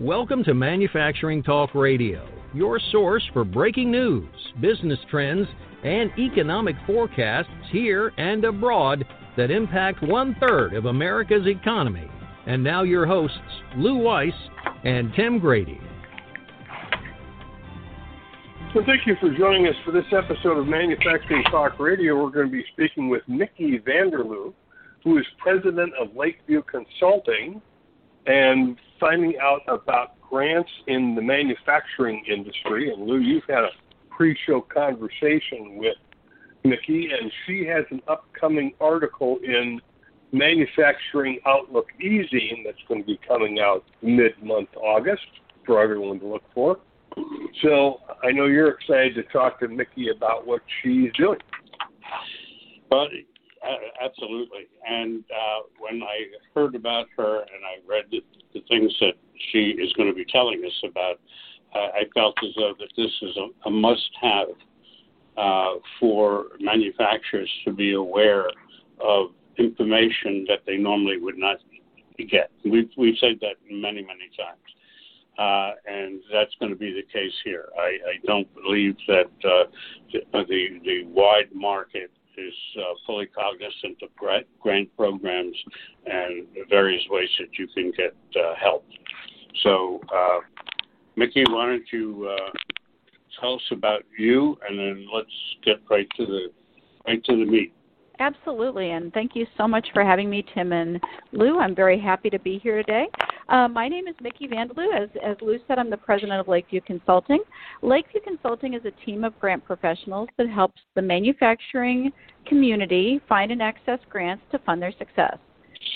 Welcome to Manufacturing Talk Radio, your source for breaking news, business trends, and economic forecasts here and abroad that impact one third of America's economy. And now, your hosts, Lew Weiss and Tim Grady. Well, thank you for joining us for this episode of Manufacturing Talk Radio. We're going to be speaking with Micki Vanderloo, who is president of Lakeview Consulting, and finding out about grants in the manufacturing industry. And Lou, you've had a pre-show conversation with Nikki, and she has an upcoming article in Manufacturing Outlook Easy that's going to be coming out mid-month August for everyone to look for. So I know you're excited to talk to Micki about what she's doing. Well, absolutely. And uh, when I heard about her and I read the, the things that she is going to be telling us about, uh, I felt as though that this is a, a must-have uh, for manufacturers to be aware of information that they normally would not get. We've we've said that many many times. Uh, and that's going to be the case here. I, I don't believe that uh, the the wide market is uh, fully cognizant of grant, grant programs and various ways that you can get uh, help. So, uh, Micki, why don't you tell us about you, and then let's get right to the right to the meat. Absolutely, and thank you so much for having me, Tim and Lou. I'm very happy to be here today. Uh, my name is Micki Vanderloo. As, as Lou said, I'm the president of Lakeview Consulting. Lakeview Consulting is a team of grant professionals that helps the manufacturing community find and access grants to fund their success.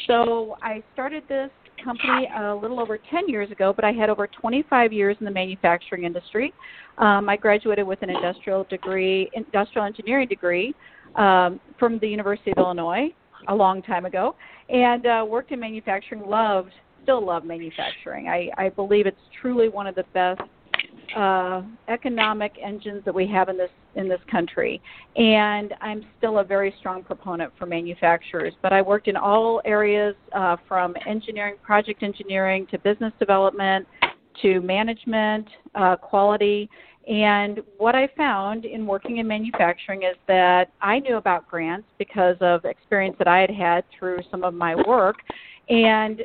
So I started this company a little over 10 years ago, but I had over 25 years in the manufacturing industry. Um, I graduated with an industrial degree, industrial engineering degree um, from the University of Illinois a long time ago, and uh, worked in manufacturing. Loved, still love manufacturing. I, I believe it's truly one of the best uh, economic engines that we have in this in this country. And I'm still a very strong proponent for manufacturers. But I worked in all areas uh, from engineering, project engineering, to business development, to management, uh, quality. And what I found in working in manufacturing is that I knew about grants because of experience that I had had through some of my work, and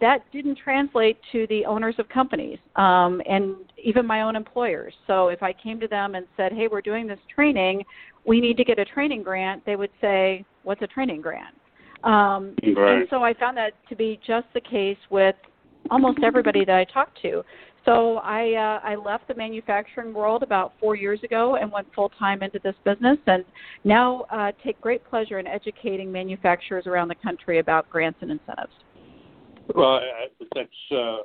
that didn't translate to the owners of companies um, and even my own employers. So if I came to them and said, "Hey, we're doing this training, we need to get a training grant," they would say, "What's a training grant?" Um, right. And so I found that to be just the case with almost everybody that I talked to. So I uh, I left the manufacturing world about four years ago and went full time into this business, and now uh, take great pleasure in educating manufacturers around the country about grants and incentives. Well, that's uh,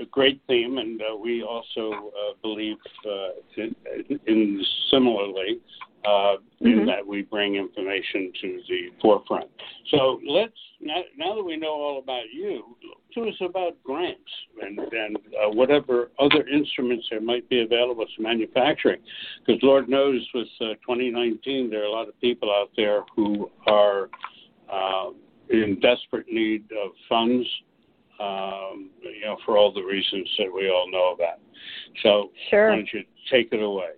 a great theme, and uh, we also uh, believe uh, in, in similarly uh, mm-hmm. in that we bring information to the forefront. So let's now, now that we know all about you, to us about grants and, and uh, whatever other instruments there might be available to manufacturing. Because Lord knows, with uh, 2019, there are a lot of people out there who are uh, in desperate need of funds. Um, you know, for all the reasons that we all know about. So, sure. why don't you take it away?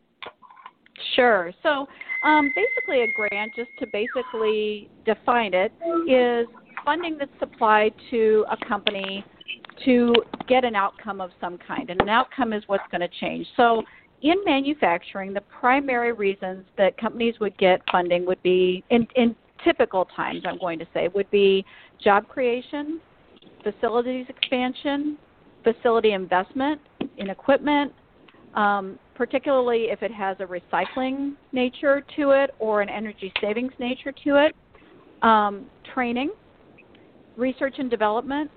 Sure. So, um, basically, a grant, just to basically define it, is funding that's supplied to a company to get an outcome of some kind. And an outcome is what's going to change. So, in manufacturing, the primary reasons that companies would get funding would be, in, in typical times, I'm going to say, would be job creation, facilities expansion, facility investment in equipment, um, particularly if it has a recycling nature to it or an energy savings nature to it, um, training, research and development.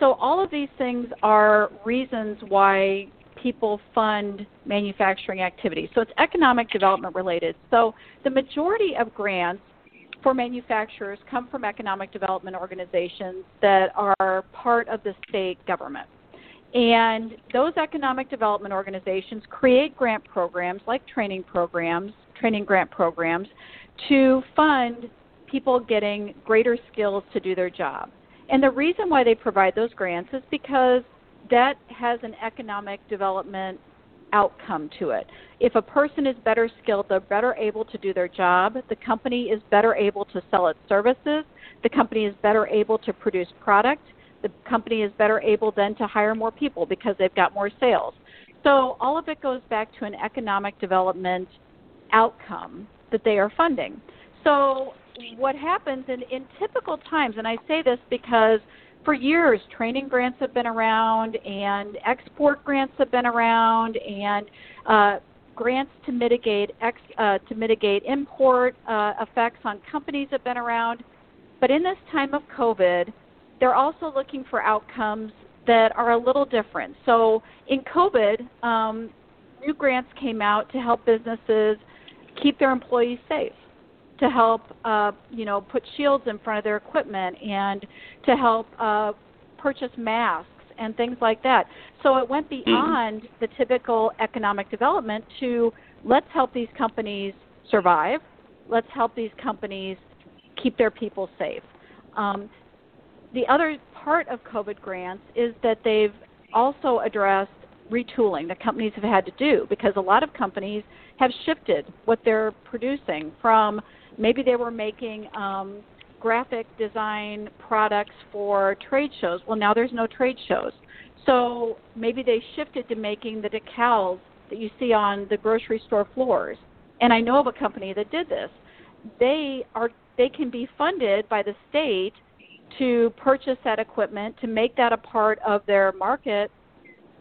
So, all of these things are reasons why people fund manufacturing activities. So, it's economic development related. So, the majority of grants for manufacturers come from economic development organizations that are part of the state government. And those economic development organizations create grant programs like training programs, training grant programs, to fund people getting greater skills to do their job. And the reason why they provide those grants is because that has an economic development outcome to it. If a person is better skilled, they're better able to do their job, the company is better able to sell its services, the company is better able to produce product, the company is better able then to hire more people because they've got more sales. So all of it goes back to an economic development outcome that they are funding. So what happens in, in typical times, and I say this because for years training grants have been around and export grants have been around and uh, grants to mitigate ex, uh, to mitigate import uh, effects on companies have been around. But in this time of COVID, they're also looking for outcomes that are a little different. So in COVID, um, new grants came out to help businesses keep their employees safe, to help uh, you know put shields in front of their equipment, and to help uh, purchase masks and things like that. So it went mm-hmm. beyond mm-hmm. the typical economic development to let's help these companies survive, let's help these companies keep their people safe. Um, the other part of COVID grants is that they've also addressed retooling that companies have had to do because a lot of companies have shifted what they're producing from maybe they were making um, graphic design products for trade shows. Well, now there's no trade shows. So maybe they shifted to making the decals that you see on the grocery store floors. And I know of a company that did this. They are they can be funded by the state to purchase that equipment to make that a part of their market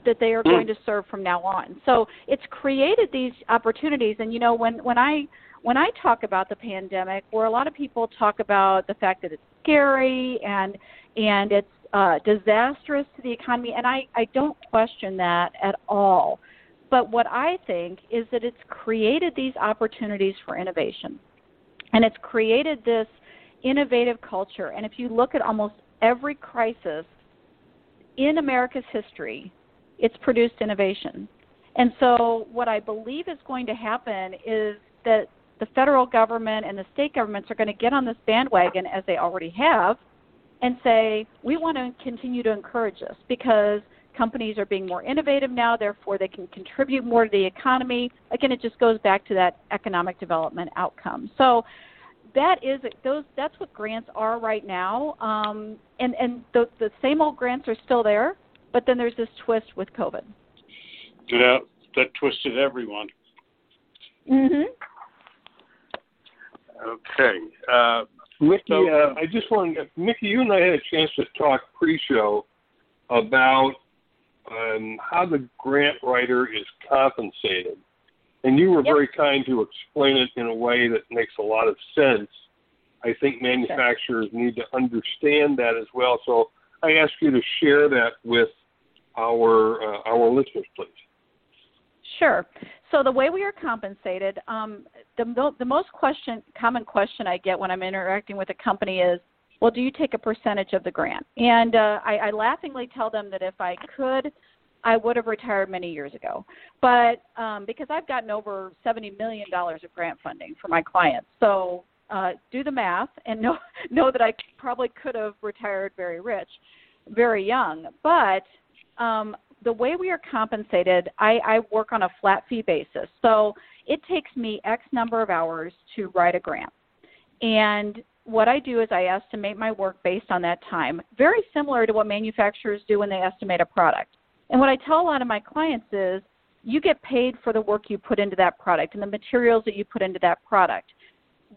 that they are mm. going to serve from now on. So it's created these opportunities and you know when when I when I talk about the pandemic where a lot of people talk about the fact that it's scary and and it's uh, disastrous to the economy and I, I don't question that at all. But what I think is that it's created these opportunities for innovation. And it's created this innovative culture. And if you look at almost every crisis in America's history, it's produced innovation. And so, what I believe is going to happen is that the federal government and the state governments are going to get on this bandwagon, as they already have, and say, we want to continue to encourage this because companies are being more innovative now, therefore, they can contribute more to the economy. Again, it just goes back to that economic development outcome. So, that is those that's what grants are right now. Um, and and the the same old grants are still there but then there's this twist with covid. Yeah that twisted everyone. Mhm okay uh Micki, so, uh, I just wanted, to, Micki, you and I had a chance to talk pre-show about um, how the grant writer is compensated. And you were yep. very kind to explain it in a way that makes a lot of sense. I think manufacturers need to understand that as well. So I ask you to share that with our uh, our listeners, please. Sure. So the way we are compensated, um, the the most question common question I get when I'm interacting with a company is, well, do you take a percentage of the grant? And uh, I, I laughingly tell them that if I could I would have retired many years ago. But um, because I've gotten over seventy million dollars of grant funding for my clients, so uh, do the math and know know that I probably could have retired very rich, very young. But um, the way we are compensated, I, I work on a flat fee basis. So it takes me X number of hours to write a grant, and what I do is I estimate my work based on that time, very similar to what manufacturers do when they estimate a product. And what I tell a lot of my clients is you get paid for the work you put into that product and the materials that you put into that product.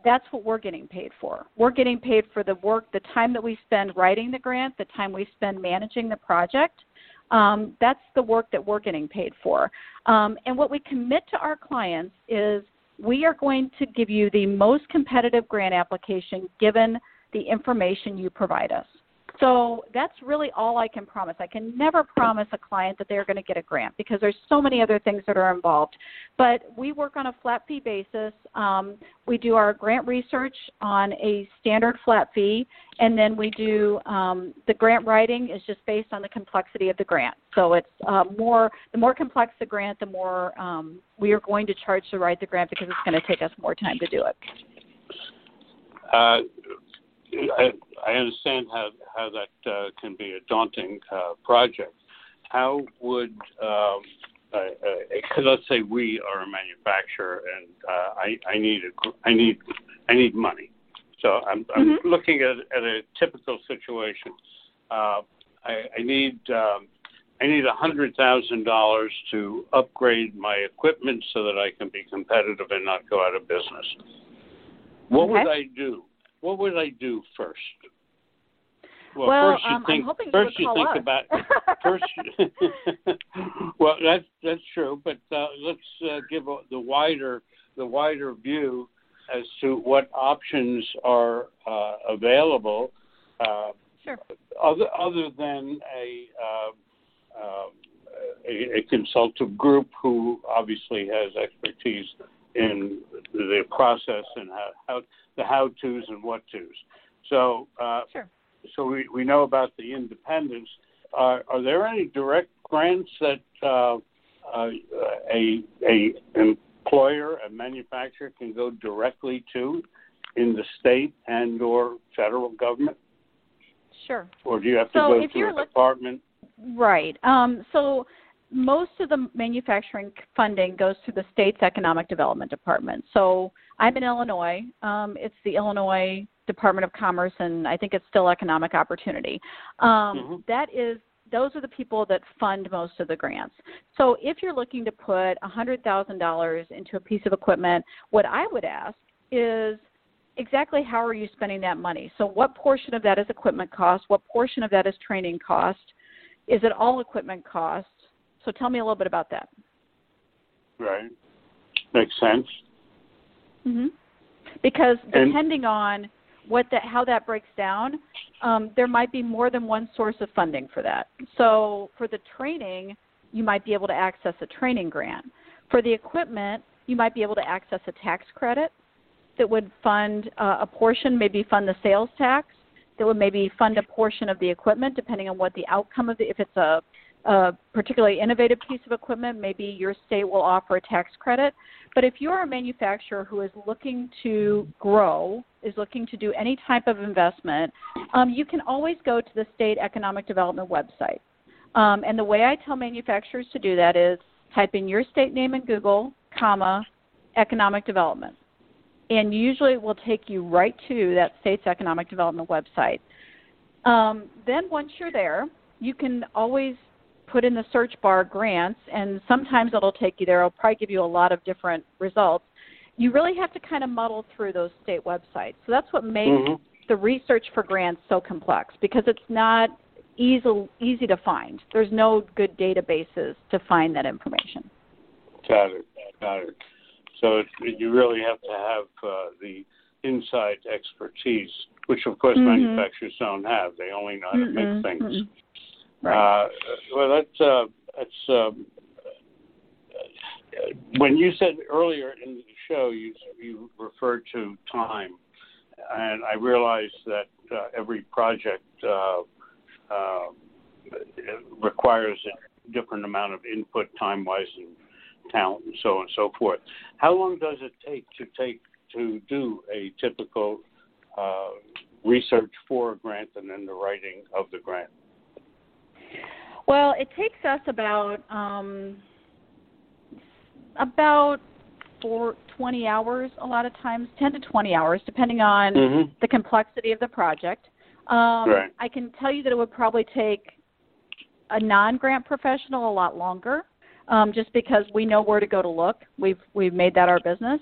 That's what we're getting paid for. We're getting paid for the work, the time that we spend writing the grant, the time we spend managing the project. Um, that's the work that we're getting paid for. Um, and what we commit to our clients is we are going to give you the most competitive grant application given the information you provide us. So that's really all I can promise. I can never promise a client that they're going to get a grant because there's so many other things that are involved. But we work on a flat fee basis. Um, we do our grant research on a standard flat fee, and then we do um, the grant writing is just based on the complexity of the grant. So it's uh, more the more complex the grant, the more um, we are going to charge to write the grant because it's going to take us more time to do it. Uh, I, I understand how how that uh, can be a daunting uh, project. How would um, uh, uh, let's say we are a manufacturer and uh, I, I need a I need I need money. So I'm, I'm mm-hmm. looking at, at a typical situation. Uh, I, I need um, I need a hundred thousand dollars to upgrade my equipment so that I can be competitive and not go out of business. What okay. would I do? What would I do first? Well, well first you um, think first you, think us. about first. well, that's that's true, but uh, let's uh, give a, the wider the wider view as to what options are uh, available. Uh, sure. Other other than a, uh, uh, a a consultative group who obviously has expertise in the process and how, how the how tos and what tos. So sure so we, we know about the independence. Uh, are there any direct grants that uh, uh, a a employer, a manufacturer can go directly to in the state and or federal government? Sure. Or do you have to so go to a department? Right. Um, so most of the manufacturing funding goes to the state's economic development department. So I'm in Illinois. Um, it's the Illinois Department of Commerce, and I think it's still Economic Opportunity. Um, mm-hmm. that is those are the people that fund most of the grants. So if you're looking to put $100,000 into a piece of equipment, what I would ask is exactly how are you spending that money? So what portion of that is equipment cost? What portion of that is training cost? Is it all equipment cost? So tell me a little bit about that. Right. Makes sense. Mhm. Because depending and, on what that how that breaks down, um, there might be more than one source of funding for that. So for the training, you might be able to access a training grant. For the equipment, you might be able to access a tax credit that would fund uh, a portion, maybe fund the sales tax, that would maybe fund a portion of the equipment, depending on what the outcome of the, if it's a, a particularly innovative piece of equipment, maybe your state will offer a tax credit. But if you're a manufacturer who is looking to grow, is looking to do any type of investment, um, you can always go to the state economic development website. Um, and the way I tell manufacturers to do that is type in your state name in Google, comma, economic development. And usually it will take you right to that state's economic development website. Um, then once you're there, you can always put in the search bar grants, and sometimes it'll take you there. It'll probably give you a lot of different results. You really have to kind of muddle through those state websites. So that's what makes mm-hmm. the research for grants so complex because it's not easy easy to find. There's no good databases to find that information. Got it. Got it. So it, you really have to have uh, the inside expertise, which of course mm-hmm. manufacturers don't have. They only know how to mm make things. Right. Uh, well, that's uh, that's um, when you said earlier in the show you you referred to time, and I realized that uh, every project uh, uh, requires a different amount of input, time wise, and talent, and so on and so forth. How long does it take to take to do a typical uh, research for a grant and then the writing of the grant? Well, it takes us about um, about for 20 hours a lot of times, 10 to 20 hours, depending on mm-hmm. the complexity of the project. Um, right. I can tell you that it would probably take a non-grant professional a lot longer, um, just because we know where to go to look. We've we've made that our business.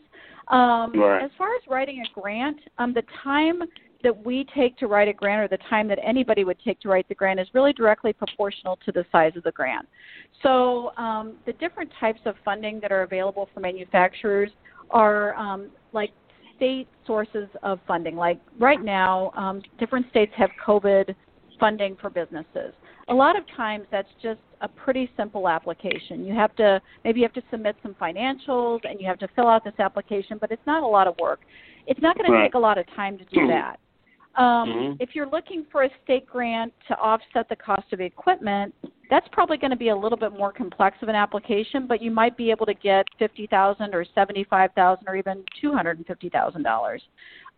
Um, right. As far as writing a grant, um, the time that we take to write a grant or the time that anybody would take to write the grant is really directly proportional to the size of the grant. So um, the different types of funding that are available for manufacturers are um, like state sources of funding. Like right now, um, different states have COVID funding for businesses. A lot of times that's just a pretty simple application. You have to maybe you have to submit some financials and you have to fill out this application, but it's not a lot of work. It's not going to take a lot of time to do that. Um, mm-hmm. If you're looking for a state grant to offset the cost of the equipment, that's probably going to be a little bit more complex of an application, but you might be able to get fifty thousand or seventy-five thousand or even two hundred and fifty thousand dollars.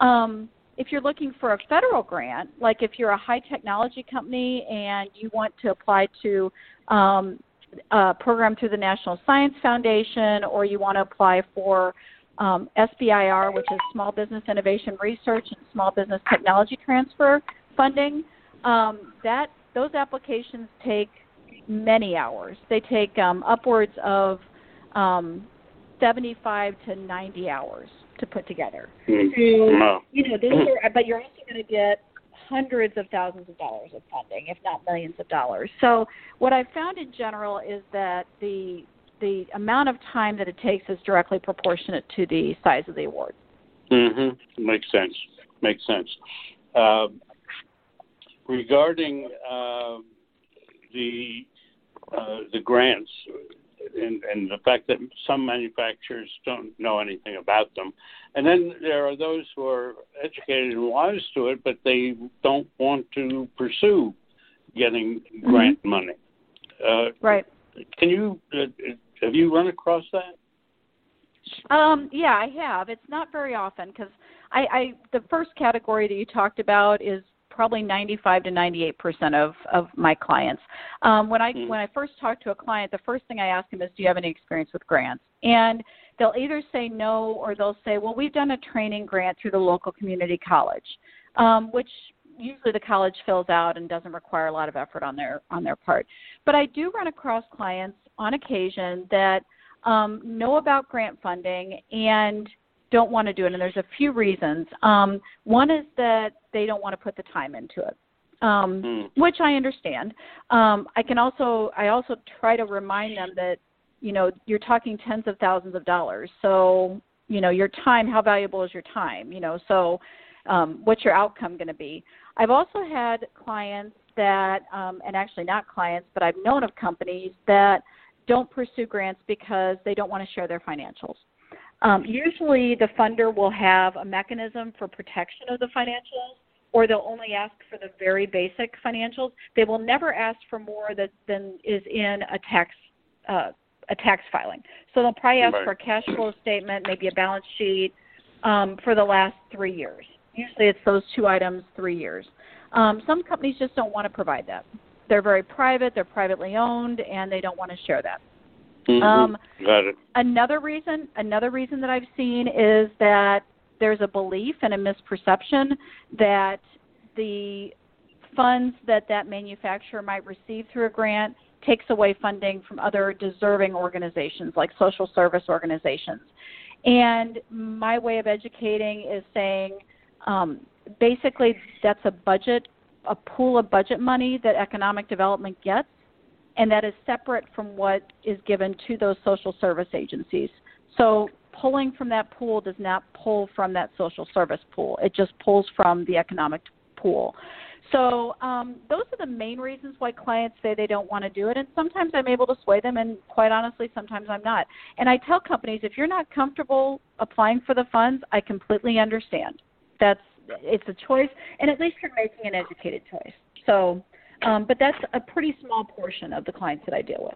Um, if you're looking for a federal grant, like if you're a high technology company and you want to apply to um, a program through the National Science Foundation, or you want to apply for um, SBIR, which is Small Business Innovation Research and Small Business Technology Transfer funding, um, that those applications take many hours. They take um, upwards of um, 75 to 90 hours to put together. Mm. So, No. you know, those are, but you're also going to get hundreds of thousands of dollars of funding, if not millions of dollars. So, what I've found in general is that the the amount of time that it takes is directly proportionate to the size of the award. Mm-hmm. Makes sense. Makes sense. Um regarding uh, the uh, the grants and, and the fact that some manufacturers don't know anything about them, and then there are those who are educated and wise to it, but they don't want to pursue getting grant money. Uh, Right. can you uh, have you run across that? Um, yeah, I have. It's not very often because I, I the first category that you talked about is probably 95 to 98 percent of of my clients. Um, when I Mm. when I first talk to a client, the first thing I ask them is, "Do you have any experience with grants?" And they'll either say no or they'll say, "Well, we've done a training grant through the local community college," um, which usually the college fills out and doesn't require a lot of effort on their on their part. But I do run across clients on occasion that um, know about grant funding and don't want to do it, and there's a few reasons. Um, one is that they don't want to put the time into it, um, Mm. which I understand. Um, I can also I also try to remind them that you know you're talking tens of thousands of dollars, so you know your time. How valuable is your time? You know, so um, what's your outcome going to be? I've also had clients that, um, and actually not clients, but I've known of companies that don't pursue grants because they don't want to share their financials. Um, usually, the funder will have a mechanism for protection of the financials, or they'll only ask for the very basic financials. They will never ask for more that, than is in a tax uh, a tax filing. So they'll probably ask Right. for a cash flow statement, maybe a balance sheet um, for the last three years. Usually, it's those two items, three years. Um, some companies just don't want to provide that. They're very private, they're privately owned, and they don't want to share that. Mhm. Um, Got it. Another reason, another reason that I've seen is that there's a belief and a misperception that the funds that that manufacturer might receive through a grant takes away funding from other deserving organizations like social service organizations. And my way of educating is saying um, basically that's a budget, a pool of budget money that economic development gets and that is separate from what is given to those social service agencies. So pulling from that pool does not pull from that social service pool. It just pulls from the economic pool. So um, those are the main reasons why clients say they don't want to do it, and sometimes I'm able to sway them, and quite honestly, sometimes I'm not. And I tell companies if you're not comfortable applying for the funds, I completely understand. That's it's a choice, and at least you're making an educated choice. So um, but that's a pretty small portion of the clients that I deal with.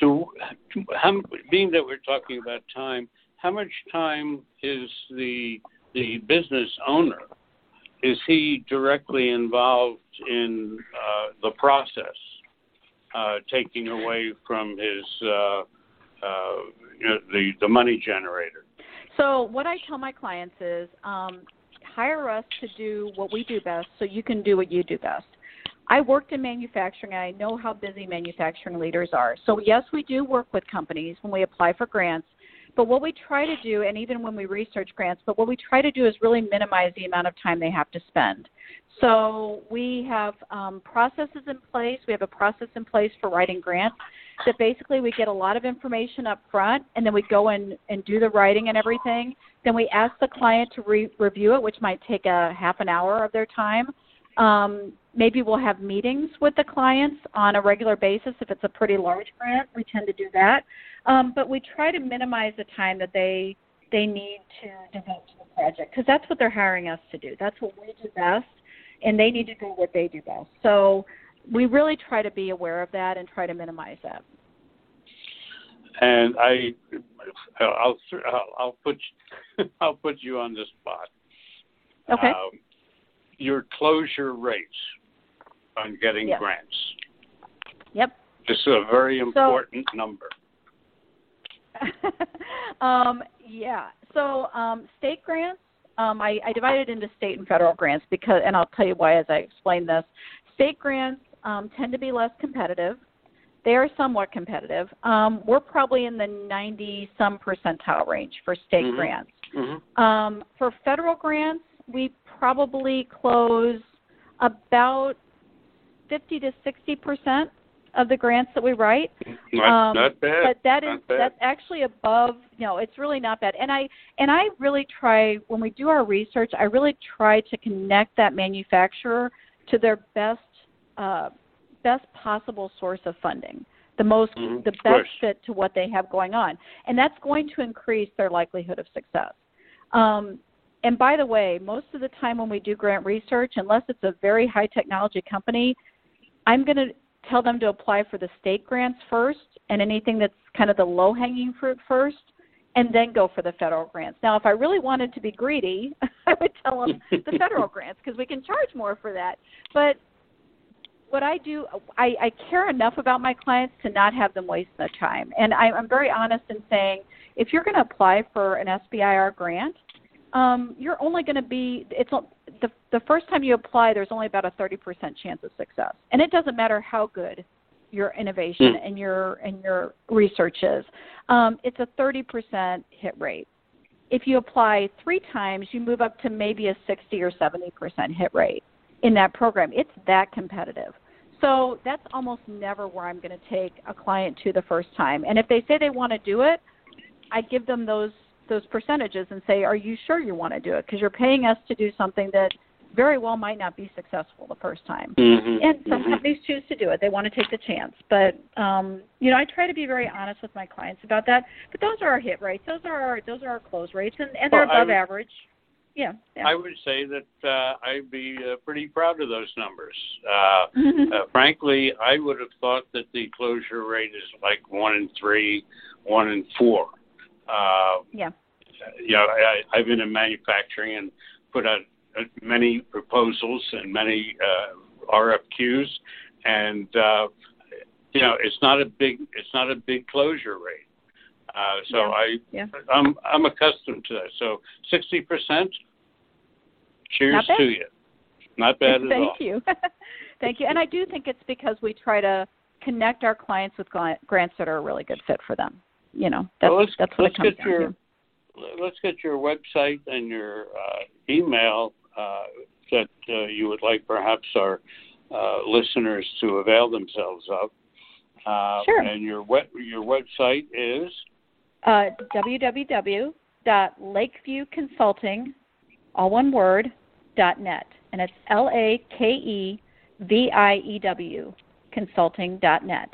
So, how, being that we're talking about time, how much time is the the business owner? Is he directly involved in uh, the process, uh, taking away from his uh, uh, you know, the the money generator? So what I tell my clients is um, hire us to do what we do best, so you can do what you do best. I worked in manufacturing and I know how busy manufacturing leaders are. So, yes, we do work with companies when we apply for grants, but what we try to do, and even when we research grants, but what we try to do is really minimize the amount of time they have to spend. So, we have um, processes in place. We have a process in place for writing grants that basically we get a lot of information up front and then we go in and do the writing and everything. Then we ask the client to re- review it, which might take a half an hour of their time. Um, maybe we'll have meetings with the clients on a regular basis. If it's a pretty large grant, we tend to do that. Um, but we try to minimize the time that they they need to devote to the project because that's what they're hiring us to do. That's what we do best, and they need to do what they do best. So we really try to be aware of that and try to minimize that. And I, I'll I'll, put I'll put you on the spot. Okay. Um, your closure rates on getting Yes. grants. Yep. This is a very important number. um, yeah. So um, state grants, um, I, I divided into state and federal grants because, and I'll tell you why as I explain this. State grants um, tend to be less competitive. They are somewhat competitive. Um, we're probably in the 90 some percentile range for state Mhm. grants. Mm-hmm. Um, for federal grants, we probably close about 50 to 60 percent of the grants that we write. Not, Um, not bad. But that is that's actually above. You know, it's really not bad. And I and I really try when we do our research. I really try to connect that manufacturer to their best uh, best possible source of funding. The most Mhm, the best fit to what they have going on, and that's going to increase their likelihood of success. Um, and by the way, most of the time when we do grant research, unless it's a very high technology company, I'm going to tell them to apply for the state grants first and anything that's kind of the low hanging fruit first and then go for the federal grants. Now, if I really wanted to be greedy, I would tell them the federal grants because we can charge more for that. But what I do, I, I care enough about my clients to not have them waste their time. And I, I'm very honest in saying if you're going to apply for an SBIR grant, um, you're only going to be it's the the first time you apply. There's only about a 30% chance of success, and it doesn't matter how good your innovation Hmm. and your and your research is. Um, it's a 30% hit rate. If you apply three times, you move up to maybe a 60 or 70% hit rate in that program. It's that competitive. So that's almost never where I'm going to take a client to the first time. And if they say they want to do it, I give them those those percentages and say, "Are you sure you want to do it? Because you're paying us to do something that very well might not be successful the first time." Mhm, And some mhm. companies choose to do it; they want to take the chance. But um, you know, I try to be very honest with my clients about that. But those are our hit rates; those are our those are our close rates, and, and they're Well, I above would- average. Yeah. yeah. I would say that uh, I'd be uh, pretty proud of those numbers. Uh, uh, frankly, I would have thought that the closure rate is like one in three, one in four. Uh, yeah. you know, I, I've been in manufacturing and put out uh, many proposals and many uh, RFQs, and uh, you know, it's not a big it's not a big closure rate. Uh, so Yeah. I Yeah. I'm I'm accustomed to that. So sixty percent. Cheers to you. Not bad at all. Thank you. Thank you. And I do think it's because we try to connect our clients with grants that are a really good fit for them. You know, that's Well, that's what it comes get down your to. let's get your website and your uh, email uh, that uh, you would like perhaps our uh, listeners to avail themselves of. Uh, Sure. And your web your website is Uh, www.lakeviewconsulting, all one word, dot net, and it's L A K E V I E W consulting dot net.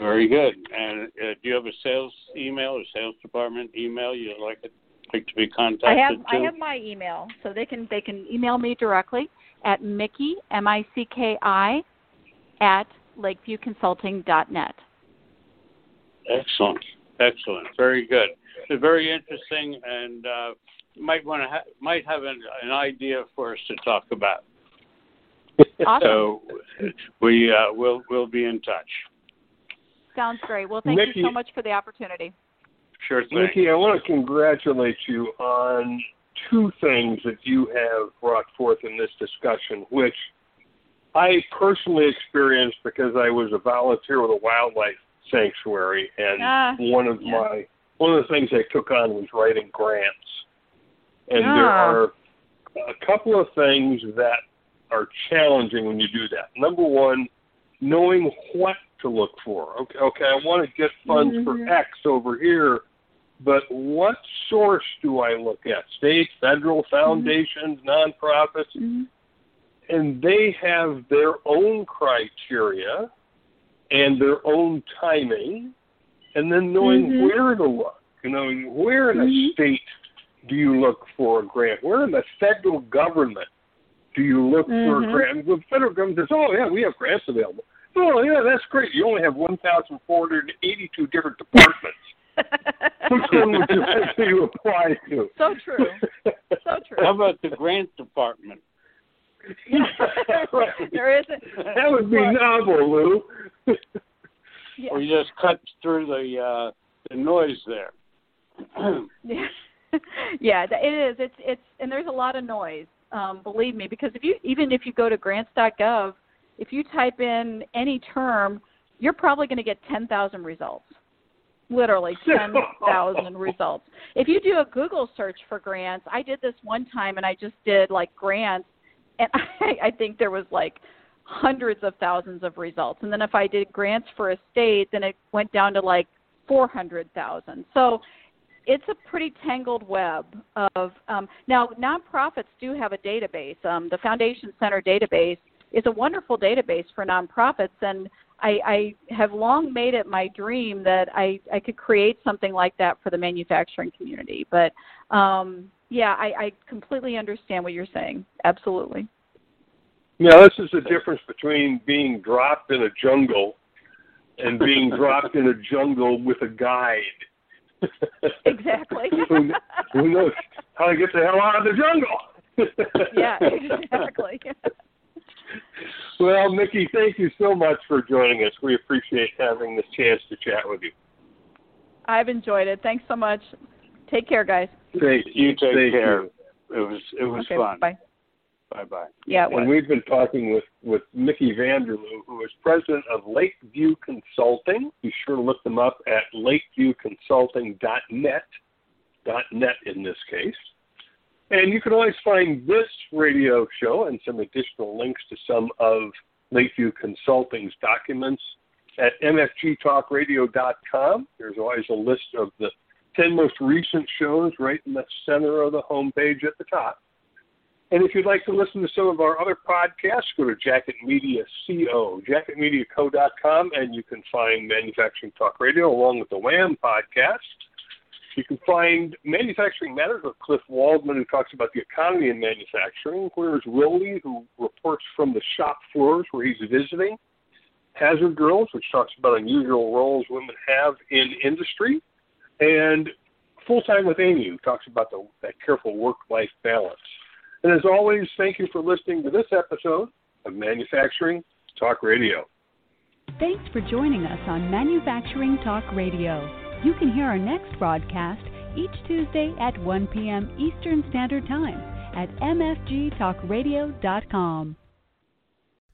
very good. And uh, do you have a sales email or sales department email you'd like it like to be contacted I have to? I have my email, so they can they can email me directly at Micki M I C K I at lakeviewconsulting.net. Excellent, excellent, very good. It's very interesting, and uh, you might want to ha- might have an, an idea for us to talk about. Awesome. So we uh, will we'll be in touch. Sounds great. Well, thank Micki- you so much for the opportunity. Sure thing. Nikki, I want to congratulate you on two things that you have brought forth in this discussion, which I personally experienced because I was a volunteer with a wildlife sanctuary, and Ah, one of yeah. my one of the things I took on was writing grants. And there Ah. are a couple of things that are challenging when you do that. Number one, knowing what to look for. Okay, okay, I want to get funds Mhm. for X over here, but what source do I look at? State, federal, foundations, nonprofits, Mhm. and they have their own criteria and their own timing, and then knowing Mhm. where to look. You know, where in a Mhm. state do you look for a grant? Where in the federal government do you look for a Mhm. grant? The federal government says, "Oh yeah, we have grants available." Oh yeah, that's great. You only have 1,482 different departments. Which one would you like to apply to? So true. So true. How about the grant department? there isn't. That would be novel, Lou. Yeah. Or you just cut through the uh, the noise there. Yeah, yeah, it is. It's it's and there's a lot of noise. Um, believe me, because if you even if you go to grants.gov, if you type in any term, you're probably going to get 10,000 results. Literally 10,000 results. If you do a Google search for grants, I did this one time and I just did like grants, and I, I think there was like hundreds of thousands of results. And then if I did grants for a state, then it went down to like 400,000. So it's a pretty tangled web of um, now nonprofits do have a database. Um, the Foundation Center database is a wonderful database for nonprofits, and I, I have long made it my dream that I, I could create something like that for the manufacturing community. But um, yeah, I, I completely understand what you're saying. Absolutely. Now, this is the difference between being dropped in a jungle and being dropped in a jungle with a guide. Exactly. who, who knows how to get the hell out of the jungle? yeah, exactly. well, Micki, thank you so much for joining us. We appreciate having this chance to chat with you. I've enjoyed it. Thanks so much. Take care, guys. Thank You take Thank care. you. It was it was okay, fun. Bye. Bye bye. Yeah, it was. And we've been talking with, with Micki Vanderloo, who is president of Lakeview Consulting. Be sure to look them up at lakeviewconsulting.net, .net in this case. And you can always find this radio show and some additional links to some of Lakeview Consulting's documents at mfgtalkradio.com. There's always a list of the 10 most recent shows right in the center of the homepage at the top. And if you'd like to listen to some of our other podcasts, go to Jacket Media Co, jacketmediaco.com, and you can find Manufacturing Talk Radio along with the WHAM podcast. You can find Manufacturing Matters with Cliff Waldman, who talks about the economy in manufacturing. Where's Willie, who reports from the shop floors where he's visiting. Hazard Girls, which talks about unusual roles women have in industry. And Full Time with Amy, who talks about the, that careful work life balance. And as always, thank you for listening to this episode of Manufacturing Talk Radio. Thanks for joining us on Manufacturing Talk Radio. You can hear our next broadcast each Tuesday at 1 p.m. Eastern Standard Time at mfgtalkradio.com.